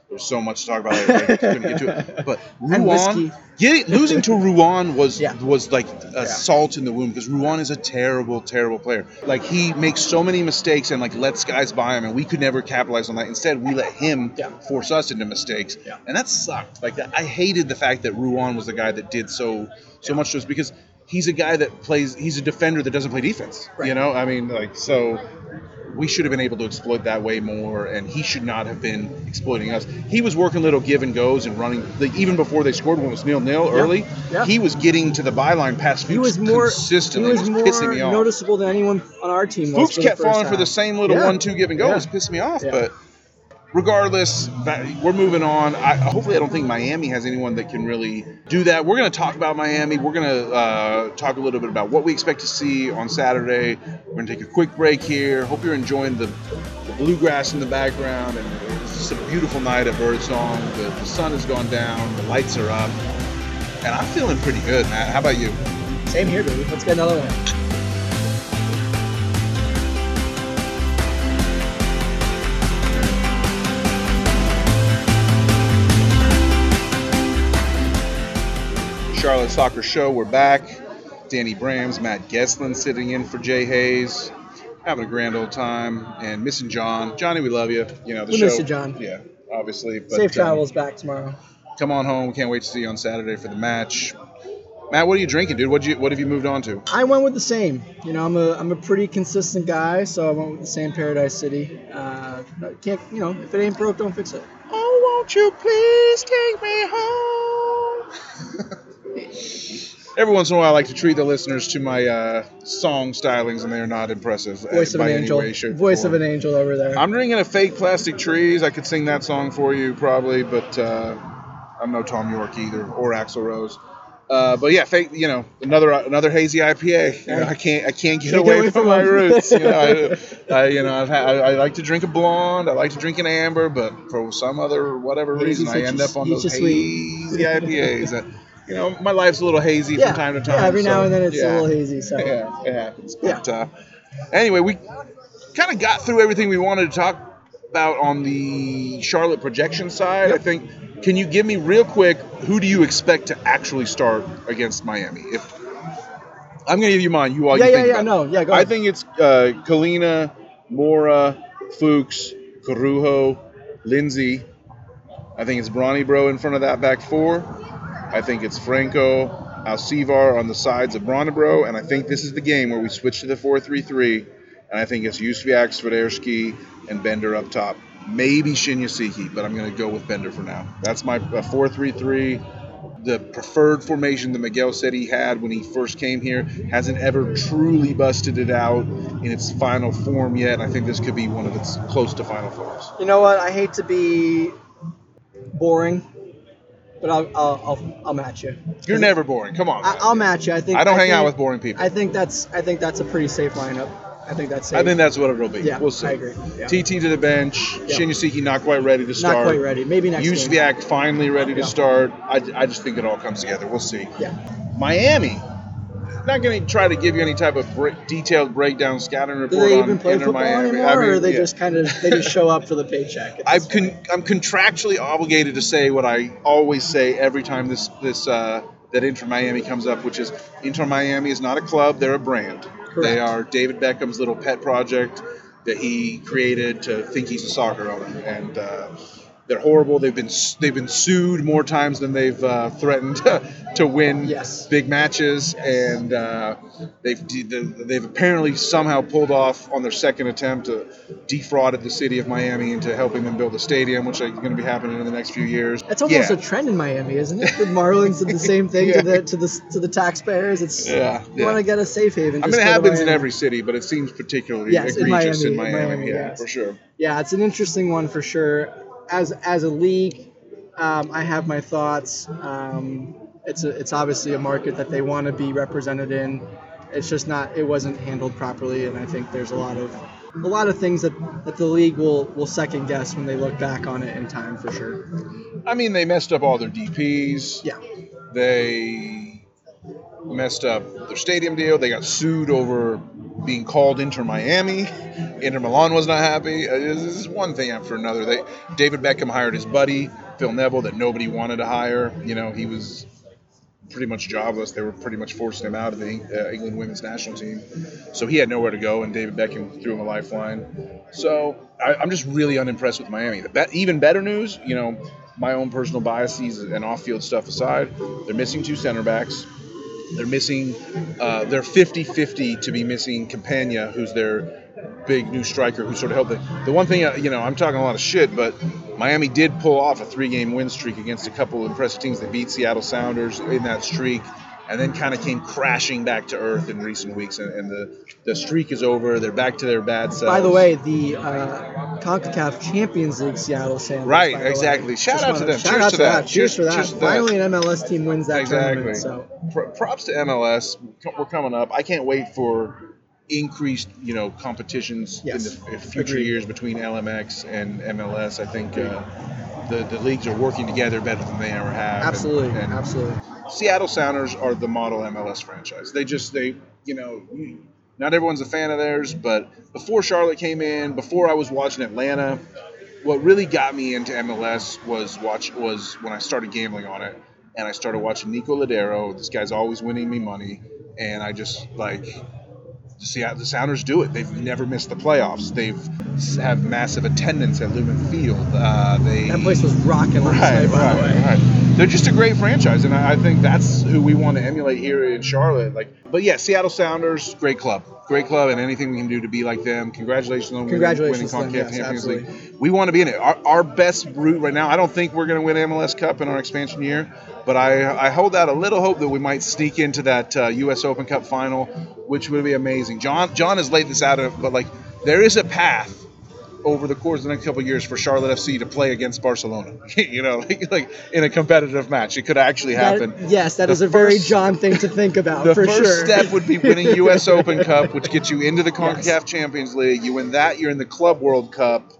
There's so much to talk about. I, I couldn't get to it. But And Ruan, whiskey. losing to Ruan was Yeah. was like a Yeah. salt in the wound because Ruan is a terrible, terrible player. Like he makes so many mistakes and like lets guys by him, and we could never capitalize on that. Instead, we let him Yeah. force us into mistakes, Yeah. and that sucked. Like I hated the fact that Ruan was the guy that did so so much to us because he's a guy that plays. He's a defender that doesn't play defense. Right. You know, I mean, like so. We should have been able to exploit that way more, and he should not have been exploiting us. He was working little give and goes and running, like, even before they scored when it was nil nil early. yeah. He was getting to the byline past Fuchs He was more consistently. He was It more pissing me off. noticeable than anyone on our team. was Fuchs kept falling for the same little Yeah. one-two give and go. Yeah. It was pissing me off. Yeah. But regardless, we're moving on. I, hopefully, I don't think Miami has anyone that can really do that. We're going to talk about Miami. We're going to uh, talk a little bit about what we expect to see on Saturday. We're going to take a quick break here. Hope you're enjoying the, the bluegrass in the background. And it's a beautiful night of birdsong. The, the sun has gone down. The lights are up. And I'm feeling pretty good, Matt. How about you? Same here, baby. Let's get another one. Charlotte Soccer Show. We're back. Danny Brams, Matt Geslin sitting in for Jay Hayes, having a grand old time, and missing John. Johnny, we love you. You know the We show. miss you, John. Yeah, obviously. But, Safe um, travels back tomorrow. come on home. We can't wait to see you on Saturday for the match. Matt, what are you drinking, dude? What you What have you moved on to? I went with the same. You know, I'm a I'm a pretty consistent guy, so I went with the same Paradise City. Uh, can't you know if it ain't broke, don't fix it. Oh, won't you please take me home? Every once in a while, I like to treat the listeners to my uh, song stylings, and they are not impressive. uh, Voice of an angel. way, shape, Voice of an angel over there. I'm drinking a fake plastic trees. I could sing that song for you probably, but uh, I'm no Thom Yorke either or Axl Rose. Uh, but yeah, fake. You know, another another hazy IPA. You know, I can't I can't get Can't away, from my roots. You know, I, I you know I've had, I, I like to drink a blonde. I like to drink an amber, but for some other whatever reason, I end up on those just sweet. hazy IPAs. You know, my life's a little hazy yeah, from time to time. yeah. Every so, now and then it's yeah. a little hazy. So Yeah, it happens. Yeah. But uh, anyway, we kind of got through everything we wanted to talk about on the Charlotte projection side. I think. Can you give me real quick who do you expect to actually start against Miami? If I'm going to give you mine, you all. yeah, you yeah, think yeah. No, yeah. Go I think it's uh, Kahlina, Mora, Fuchs, Corujo, Lindsey. I think it's Bronico in front of that back four. I think it's Franco, Alcivar on the sides of Bronico, and I think this is the game where we switch to the 4-3-3, and I think it's Jóźwiak, Świderski, and Bender up top. Maybe Shinyashiki, but I'm going to go with Bender for now. That's my uh, 4-3-3. The preferred formation that Miguel said he had when he first came here hasn't ever truly busted it out in its final form yet. I think this could be one of its close to final forms. You know what? I hate to be boring, but I'll I'll I'll, I'll match you. You're never boring. Come on. I, man. I'll match you. I think I don't hang think, out with boring people. I think that's I think that's a pretty safe lineup. I think that's safe. I think that's what it'll be. Yeah, we'll see. I agree. Yeah. TT to the bench. Shinyashiki not quite ready to start. not quite ready. Maybe next. Jóźwiak finally ready to start. I, I just think it all comes together. We'll see. Yeah. Miami. Not going to try to give you any type of break, detailed breakdown scouting Do report they on even play Inter football Miami. anymore, I mean, or they yeah. just kind of they just show up for the paycheck? I'm this con- I'm contractually obligated to say what I always say every time this this uh, that Inter Miami comes up, which is Inter Miami is not a club; they're a brand. They are David Beckham's little pet project that he created to think he's a soccer owner, and uh, they're horrible. They've been they've been sued more times than they've uh, threatened to win Yes. big matches, and uh, they've de- they've apparently somehow pulled off on their second attempt to defrauded the city of Miami into helping them build a stadium, which is going to be happening in the next few years. It's almost yeah. a trend in Miami, isn't it? The Marlins did the same thing Yeah. to the to the to the taxpayers. It's Yeah, you yeah. want to get a safe haven. I mean, it happens in every city, but it seems particularly Yes, egregious in Miami, Miami. in Miami, yeah, yes. for sure. Yeah, it's an interesting one for sure. As as a league, um, I have my thoughts. Um, it's a, it's obviously a market that they want to be represented in. It's just not. It wasn't handled properly, and I think there's a lot of a lot of things that, that the league will will second guess when they look back on it in time for sure. I mean, they messed up all their DPS. Yeah. They messed up their stadium deal. They got sued over being called Inter Miami. Inter Milan was not happy. Uh, This is one thing after another. They David Beckham hired his buddy Phil Neville that nobody wanted to hire. You know, he was pretty much jobless. They were pretty much forcing him out of the uh, England women's national team. So he had nowhere to go, and David Beckham threw him a lifeline. So I, I'm just really unimpressed with Miami. The even better news, you know, my own personal biases and off-field stuff aside, they're missing two center backs. They're missing, uh, they're 50-50 to be missing Campana, who's their big new striker who sort of helped it. The one thing, uh, you know, I'm talking a lot of shit, but Miami did pull off a three-game win streak against a couple of impressive teams. They beat Seattle Sounders in that streak, and then kind of came crashing back to earth in recent weeks. And, and the the streak is over. They're back to their bad selves. By the way, the uh, CONCACAF Champions League Seattle Sounders. Right, by the way. exactly. Shout Just out to them. Shout Cheers out to that. that. Cheers for that. Cheers to that. Finally, an MLS team wins that exactly. tournament. So Pr- props to MLS. We're coming up. I can't wait for increased, you know, competitions Yes. in the future Agreed. years between LMX and MLS. I think uh, the the leagues are working together better than they ever have. and- absolutely, and absolutely. Seattle Sounders are the model MLS franchise. They just they you know not everyone's a fan of theirs, but before Charlotte came in, before I was watching Atlanta, what really got me into MLS was watch was when I started gambling on it, and I started watching Nico Lodeiro. This guy's always winning me money, and I just like. See how the Sounders do it. They've never missed the playoffs. They've have massive attendance at Lumen Field. Uh, they That place was rocking last Right, night, by the right, way. right. They're just a great franchise, and I I think that's who we want to emulate here in Charlotte. Like, but yeah, Seattle Sounders, great club, great club, and anything we can do to be like them. Congratulations on winning- Congratulations winning, them, CONCACAF yes, Champions absolutely. League. We want to be in it. Our, our best route right now. I don't think we're going to win MLS Cup in our expansion year, but I I hold out a little hope that we might sneak into that uh, U.S. Open Cup final, which would be amazing. John John has laid this out, but like there is a path over the course of the next couple of years for Charlotte FC to play against Barcelona. you know, like, like in a competitive match, it could actually That- happen. yes, that The is a very John thing to think about The first sure. step would be winning U.S. Open Cup, which gets you into the CONCACAF Champions League. You win that, you're in the Club World Cup,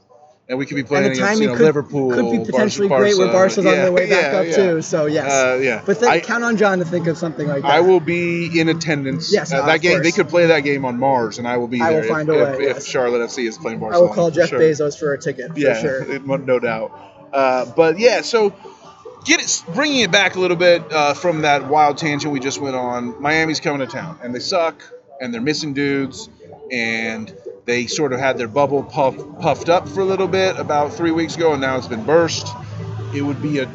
and we could be playing and the against you know, could, Liverpool. could be Barca- potentially great where Barca. Barca's on Yeah, their way back yeah, up yeah. too. So yes, Uh, yeah. but then I- count on John to think of something like that. I will be in attendance. Yes, Uh, that game. They could play that game on Mars, and I will be I will there. find a if, way, if yes. Charlotte FC is playing Barcelona, I will call Jeff sure. Bezos for a ticket for yeah, sure. it- no doubt. Uh, but yeah, so get it, bringing it back a little bit uh, from that wild tangent we just went on. Miami's coming to town, and they suck, and they're missing dudes, and they sort of had their bubble puff, puffed up for a little bit about three weeks ago, and now it's been burst. It would be a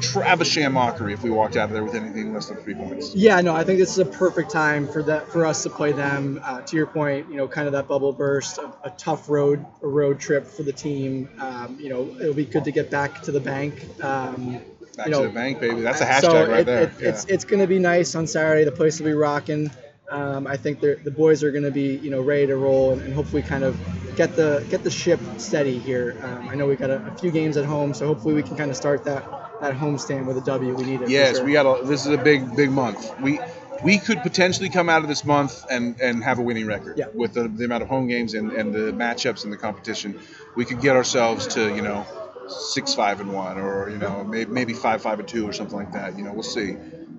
Travisham mockery if we walked out of there with anything less than three points. Yeah, no, I think this is a perfect time for that for us to play them. Uh, to your point, you know, kind of that bubble burst, a, a tough road a road trip for the team. Um, you know, it'll be good to get back to the bank. Um, Back you know, to the bank, baby. That's a hashtag so right it- there. it- yeah. It's it's going to be nice on Saturday. The place will be rocking. Um, I think the boys are going to be you know ready to roll and, and hopefully kind of get the get the ship steady here. Um, I know we got a, a few games at home, so hopefully we can kind of start that that homestand with a W. We need it. Yes, sure. we got. A, this is a big, big month. We we could potentially come out of this month and and have a winning record Yeah. with the, the amount of home games and, and the matchups and the competition. We could get ourselves to you know six five and one or you know maybe maybe five five and two or something like that. You know, we'll see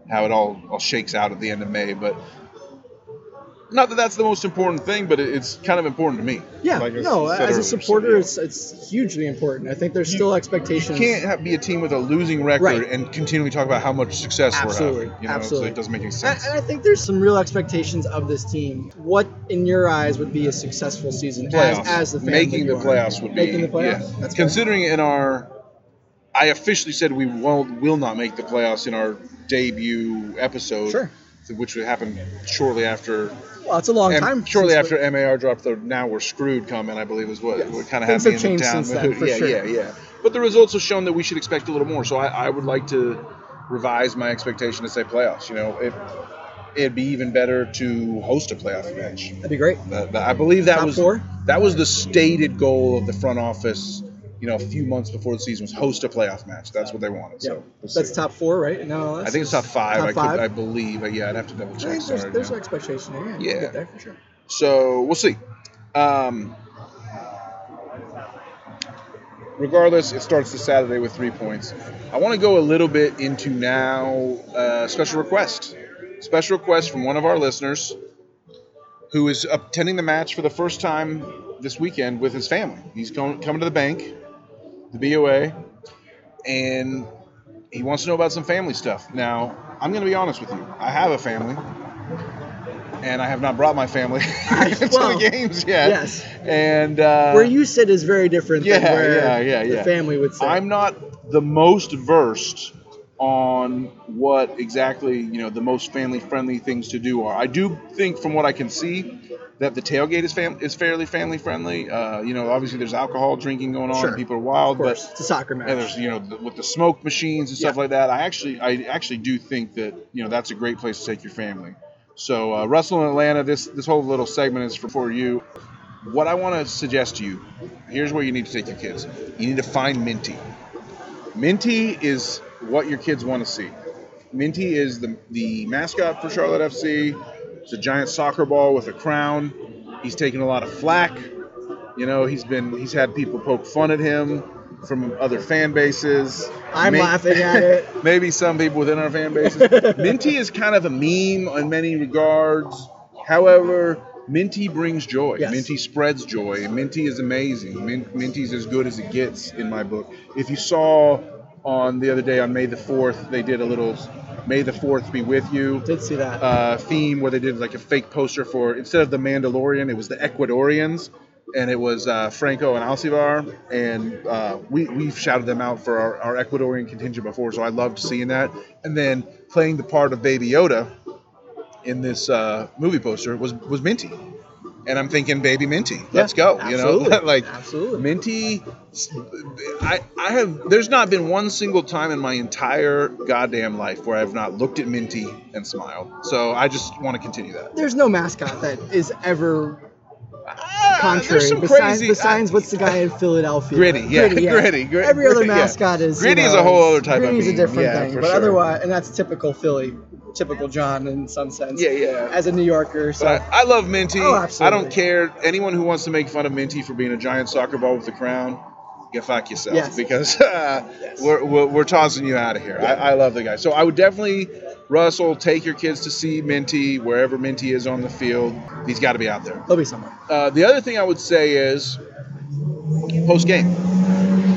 how it all all shakes out at the end of May, but. Not that that's the most important thing, but it's kind of important to me. Yeah, Like no, as earlier, a so, supporter, yeah. it's it's hugely important. I think there's still expectations. You can't have, be a team with a losing record Right. and continually talk about how much success Absolutely, we're having. You know, absolutely. So it doesn't make any sense. and I think there's some real expectations of this team. What, in your eyes, would be a successful season as, playoffs. as the fan making the you playoffs would be making the playoffs. Yeah. Considering in our, I officially said we will will not make the playoffs in our debut episode, Sure. Which would happen shortly after. Well, it's a long M- time. shortly after MAR dropped the "Now We're Screwed" comment, I believe is what, Yes. what kind of Things have in the town since then, yeah, sure. yeah, yeah. But the results have shown that we should expect a little more. So I, I would like to revise my expectation to say playoffs. You know, it, it'd be even better to host a playoff match. That'd be great. I believe that Top was four? that was the stated goal of the front office. You know, a few months before the season was host a playoff match. That's what they wanted. Yeah, So we'll that's see. top four, right? MLS? I think it's top five. Top I five? could, I believe. Yeah, I'd have to double check. there's, Sorry. there's no. an expectation there. Yeah, Yeah. get there for sure. So we'll see. Um, regardless, it starts this Saturday with three points. I want to go a little bit into now uh, special request. Special request from one of our listeners who is attending the match for the first time this weekend with his family. He's going, coming to the bank, the BOA, and he wants to know about some family stuff. Now, I'm going to be honest with you. I have a family, and I have not brought my family to Well, the games yet. yes. And uh, Where you sit is very different yeah, than where yeah, yeah, the yeah. family would sit. I'm not the most versed on what exactly you know the most family friendly things to do are. I do think from what I can see, that the tailgate is fam- is fairly family friendly. Uh, you know, obviously there's alcohol drinking going on, Sure. and people are wild, Of but it's a soccer match. and there's you know the, with the smoke machines and stuff Yeah. like that. I actually I actually do think that you know that's a great place to take your family. So uh, Russell in Atlanta, this this whole little segment is for, for you. What I want to suggest to you, here's where you need to take your kids. You need to find Minty. Minty is what your kids want to see. Minty is the the mascot for Charlotte FC. It's a giant soccer ball with a crown. He's taken a lot of flack. You know, he's been he's had people poke fun at him from other fan bases. I'm May- laughing at it. Maybe some people within our fan bases. Minty is kind of a meme in many regards. However, Minty brings joy. Yes. Minty spreads joy. Minty is amazing. Min- Minty's as good as it gets in my book. If you saw on the other day on May the 4th, they did a little May the 4th be with you Did see that. uh, theme where they did like a fake poster for instead of the Mandalorian, it was the Ecuadorians, and it was uh, Franco and Alcivar, and uh, we we've shouted them out for our, our Ecuadorian contingent before, so I loved seeing that. And then playing the part of Baby Yoda in this uh, movie poster was was Minty, and I'm thinking Baby Minty, let's Yeah, go, you know, like Absolutely. Minty. I I have there's not been one single time in my entire goddamn life where I've not looked at Minty and smiled. So I just want to continue that. There's no mascot that is ever contrary. there's some besides, crazy. besides I- what's the guy in Philadelphia? Gritty, yeah, Gritty, Grit- Every other Gritty, yeah. mascot is. you Gritty is a whole other type of Gritty's a different yeah, thing, but sure. otherwise, and that's typical Philly, typical John in some sense. Yeah, yeah. As a New Yorker, so But I, I love Minty. Oh, absolutely. I don't care. Anyone who wants to make fun of Minty for being a giant soccer ball with a crown, get fuck yourself Yes. because uh, Yes. we're, we're, we're tossing you out of here. I, I love the guy. So I would definitely, Russell, take your kids to see Minty wherever Minty is on the field. He's got to be out there. he'll be somewhere. Uh, the other thing I would say is post game.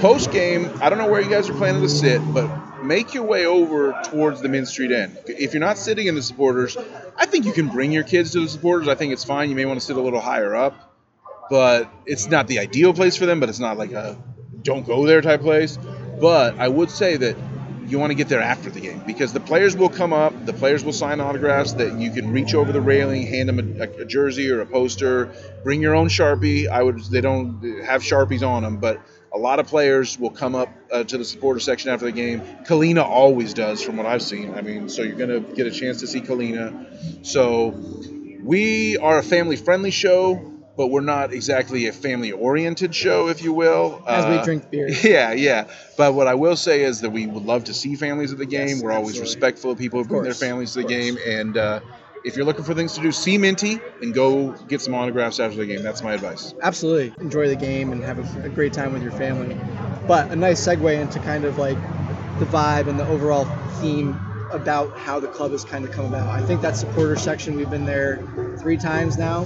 Post game, I don't know where you guys are planning to sit, but make your way over towards the Mint Street end. If you're not sitting in the supporters, I think you can bring your kids to the supporters. I think it's fine. You may want to sit a little higher up, but it's not the ideal place for them, but it's not like a don't go there type place. But I would say that you want to get there after the game because the players will come up, the players will sign autographs that you can reach over the railing, hand them a, a, jersey or a poster, bring your own sharpie. I would they don't have sharpies on them, but a lot of players will come up uh, to the supporter section after the game. Kahlina always does, from what I've seen. I mean, so you're gonna get a chance to see Kahlina. So we are a family-friendly show, but we're not exactly a family-oriented show, if you will. As we Uh, drink beer. yeah, yeah. But what I will say is that we would love to see families at the game. Yes, We're always respectful of people who bring their families to the game. And uh, if you're looking for things to do, see Minty and go get some autographs after the game. That's my advice. Absolutely. Enjoy the game and have a, a great time with your family. But a nice segue into kind of like the vibe and the overall theme about how the club has kind of come about. I think that supporter section, we've been there three times now.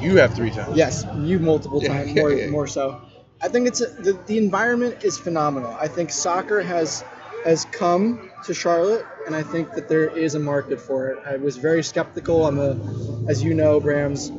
You have three times. Yes, you multiple Yeah, times, yeah, more, yeah. more so. I think it's a, the, the environment is phenomenal. I think soccer has has come to Charlotte, and I think that there is a market for it. I was very skeptical. I'm a, as you know, Bram's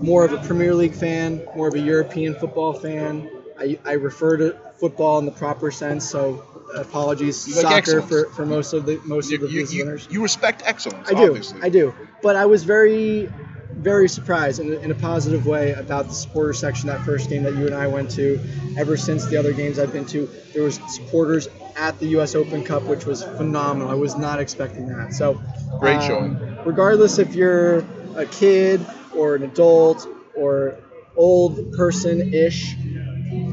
more of a Premier League fan, more of a European football fan. I, I refer to football in the proper sense, so apologies, like soccer excellence. for, for most of the most You, of the you, you, you respect excellence, I do. obviously. I do. But I was very, very surprised in a, in a positive way about the supporter section that first game that you and I went to. Ever since the other games I've been to, there was supporters at the U.S. Open Cup, which was phenomenal. I was not expecting that. So Great um, showing. Regardless if you're a kid or an adult or old person ish,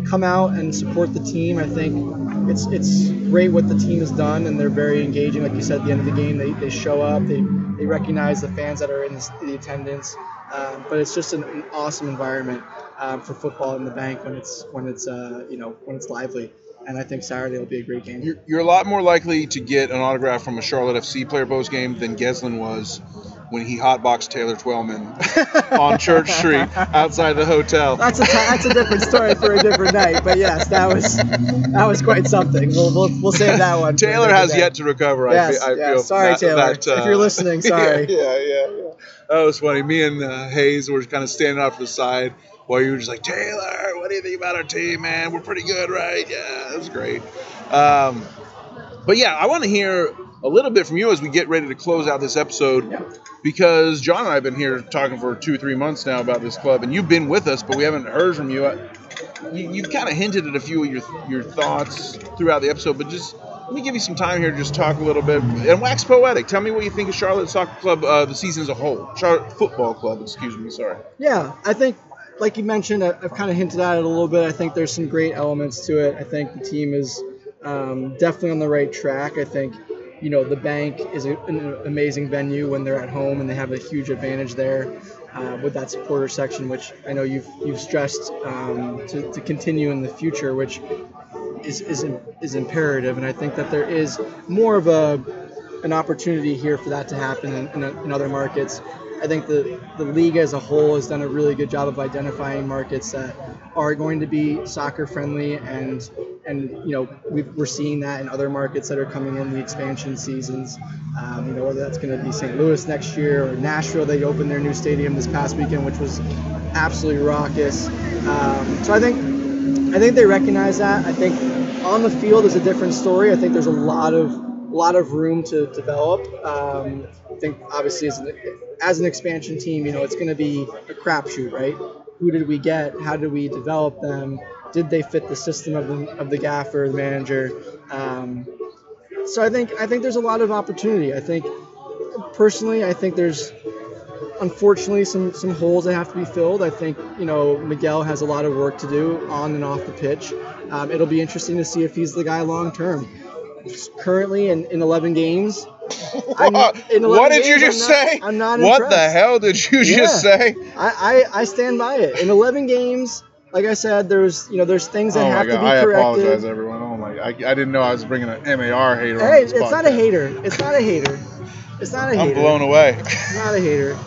come out and support the team. I think it's it's great what the team has done, and they're very engaging. Like you said, at the end of the game, they, they show up, they, they recognize the fans that are in the, the attendance. Um, but it's just an, an awesome environment um, for football in the bank when it's when it's uh, you know when it's lively. And I think Saturday will be a great game. You're, you're a lot more likely to get an autograph from a Charlotte FC player post game than Geslin was when he hotboxed Taylor Twellman on Church Street outside the hotel. That's a that's a different story for a different night. But yes, that was that was quite something. We'll we'll, we'll save that one. Taylor has day. yet to recover. I Yes, feel, I yes. feel Sorry, that- Taylor. that, uh, If you're listening, sorry. Yeah, yeah, yeah. That was funny. Me and uh, Hayes were kind of standing off to the side while you were just like, Taylor, what do you think about our team, man? We're pretty good, right? Yeah, that was great. Um, but yeah, I want to hear a little bit from you as we get ready to close out this episode, Yeah. Because John and I have been here talking for two, or three months now about this club, and you've been with us, but we haven't heard from you. I- You, you've kind of hinted at a few of your your thoughts throughout the episode, but just let me give you some time here to just talk a little bit and wax poetic. Tell me what you think of Charlotte Soccer Club, uh, the season as a whole. Charlotte Football Club, excuse me. Sorry. Yeah, I think, like you mentioned, I- I've kind of hinted at it a little bit. I think there's some great elements to it. I think the team is um, definitely on the right track. I think, you know, the bank is a, an amazing venue when they're at home, and they have a huge advantage there uh, with that supporter section, which I know you've you've stressed um, to, to continue in the future, which is is is imperative. And I think that there is more of a an opportunity here for that to happen in, in, in other markets. I think the, the league as a whole has done a really good job of identifying markets that are going to be soccer friendly and and you know we are seeing that in other markets that are coming in the expansion seasons. Um, you know whether that's going to be St. Louis next year or Nashville. They opened their new stadium this past weekend, which was absolutely raucous. Um, so I think I think they recognize that. I think on the field is a different story. I think there's a lot of a lot of room to develop. Um, I think obviously as an, as an expansion team, you know, it's going to be a crapshoot, right? Who did we get? How did we develop them? Did they fit the system of the, of the gaffer, the manager? Um, so I think I think there's a lot of opportunity. I think personally, I think there's unfortunately some some holes that have to be filled. I think you know Miguel has a lot of work to do on and off the pitch. Um, it'll be interesting to see if he's the guy long term. Currently in, in 11 games. I'm- in 11 what did you just I'm not- say? I'm not What the hell did you just say? I, I, I stand by it. In 11 games, like I said, there's you know there's things that Oh have god! to be I corrected. I apologize, everyone. Oh my! I, I didn't know I was bringing an MAR hater on Hey, it's not a hater. It's not a hater. It's not a I'm hater. blown away. It's not a hater.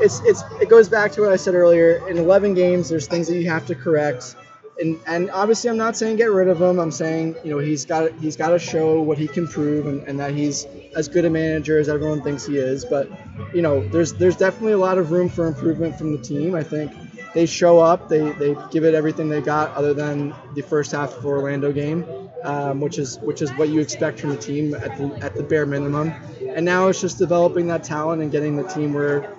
It's it's it goes back to what I said earlier. In 11 games, there's things that you have to correct, and and obviously I'm not saying get rid of him. I'm saying you know he's got he's got to show what he can prove and, and that he's as good a manager as everyone thinks he is. But you know there's there's definitely a lot of room for improvement from the team. I think they show up, they they give it everything they got, other than the first half of Orlando game, um, which is which is what you expect from the team at the at the bare minimum. And now it's just developing that talent and getting the team where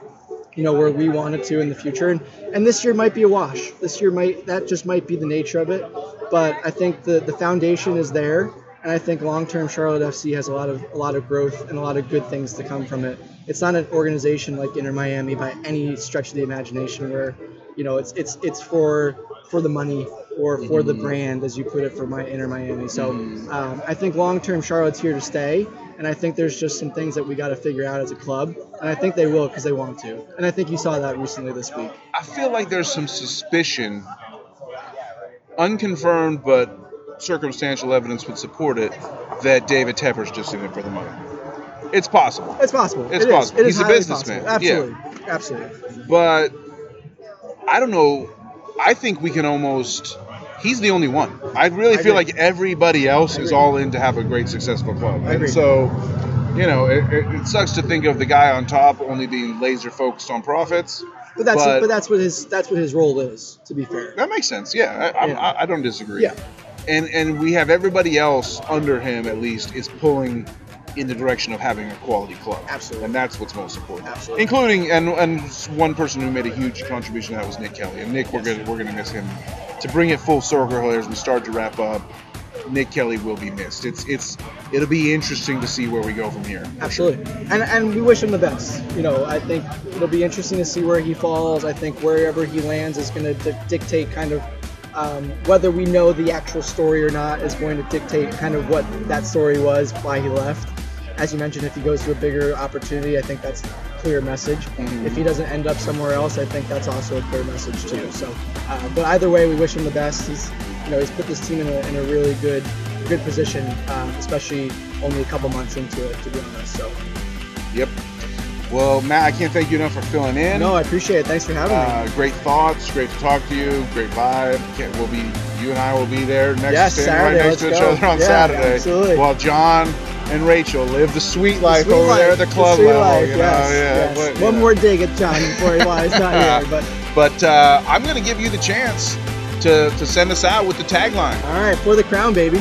you know where we wanted to in the future. And and this year might be a wash. This year might that just might be the nature of it. But i think the the foundation is there. And i think long term charlotte fc has a lot of a lot of growth and a lot of good things to come from it. It's not an organization like inter miami by any stretch of the imagination where you know it's it's it's for for the money or for the brand as you put it for my inter miami. So um, i think long term charlotte's here to stay and I think there's just some things that we got to figure out as a club, and I think they will because they want to. And I think you saw that recently this week. I feel like there's some suspicion, unconfirmed but circumstantial evidence would support it, that David Tepper's just in it for the money. It's possible, It's possible. It's It is. possible. It He's a businessman. possible. Yeah. Absolutely. Absolutely. but I don't know. I think we can almost. He's the only one. I really I feel agree. like everybody else is all in to have a great, successful club. I And agree. so, you know, it, it, it sucks to think of the guy on top only being laser focused on profits. But that's But- but, that's what his that's what his role is. To be fair. That makes sense. Yeah, I, Yeah. I, I don't disagree. Yeah. And and we have everybody else under him at least is pulling in the direction of having a quality club. Absolutely. And that's what's most important. Absolutely. Including and and one person who made a huge contribution to that was Nick Kelly. And Nick, we're Yes. gonna we're gonna miss him. To bring it full circle here as we start to wrap up, Nick Kelly will be missed. It's it's it'll be interesting to see where we go from here. sure. Absolutely. And and we wish him the best. You know, I think it'll be interesting to see where he falls. I think wherever he lands is going to di- dictate kind of um, whether we know the actual story or not is going to dictate kind of what that story was, why he left. As you mentioned, if he goes to a bigger opportunity, I think that's a clear message. Mhm. If he doesn't end up somewhere else, I think that's also a clear message too. So, uh, but either way, we wish him the best. He's, you know, he's put this team in a, in a really good, good position, um, especially only a couple months into it, to be honest. So, Yep. Well, Matt, I can't thank you enough for filling in. no, I appreciate it. Thanks for having me. Uh, great thoughts. Great to talk to you. Great vibe. Can't, we'll be you and I will be there next Yes, standing Saturday, right next to let's each go. other on Yeah, Saturday. absolutely. While John and Rachel live the sweet life Sweet over life, there at the club sweet level. life, you know, yes, yeah. yes. But, One know. more dig at John before he lies not here. But But uh, I'm going to give you the chance to, to send us out with the tagline. all right, for the crown, baby.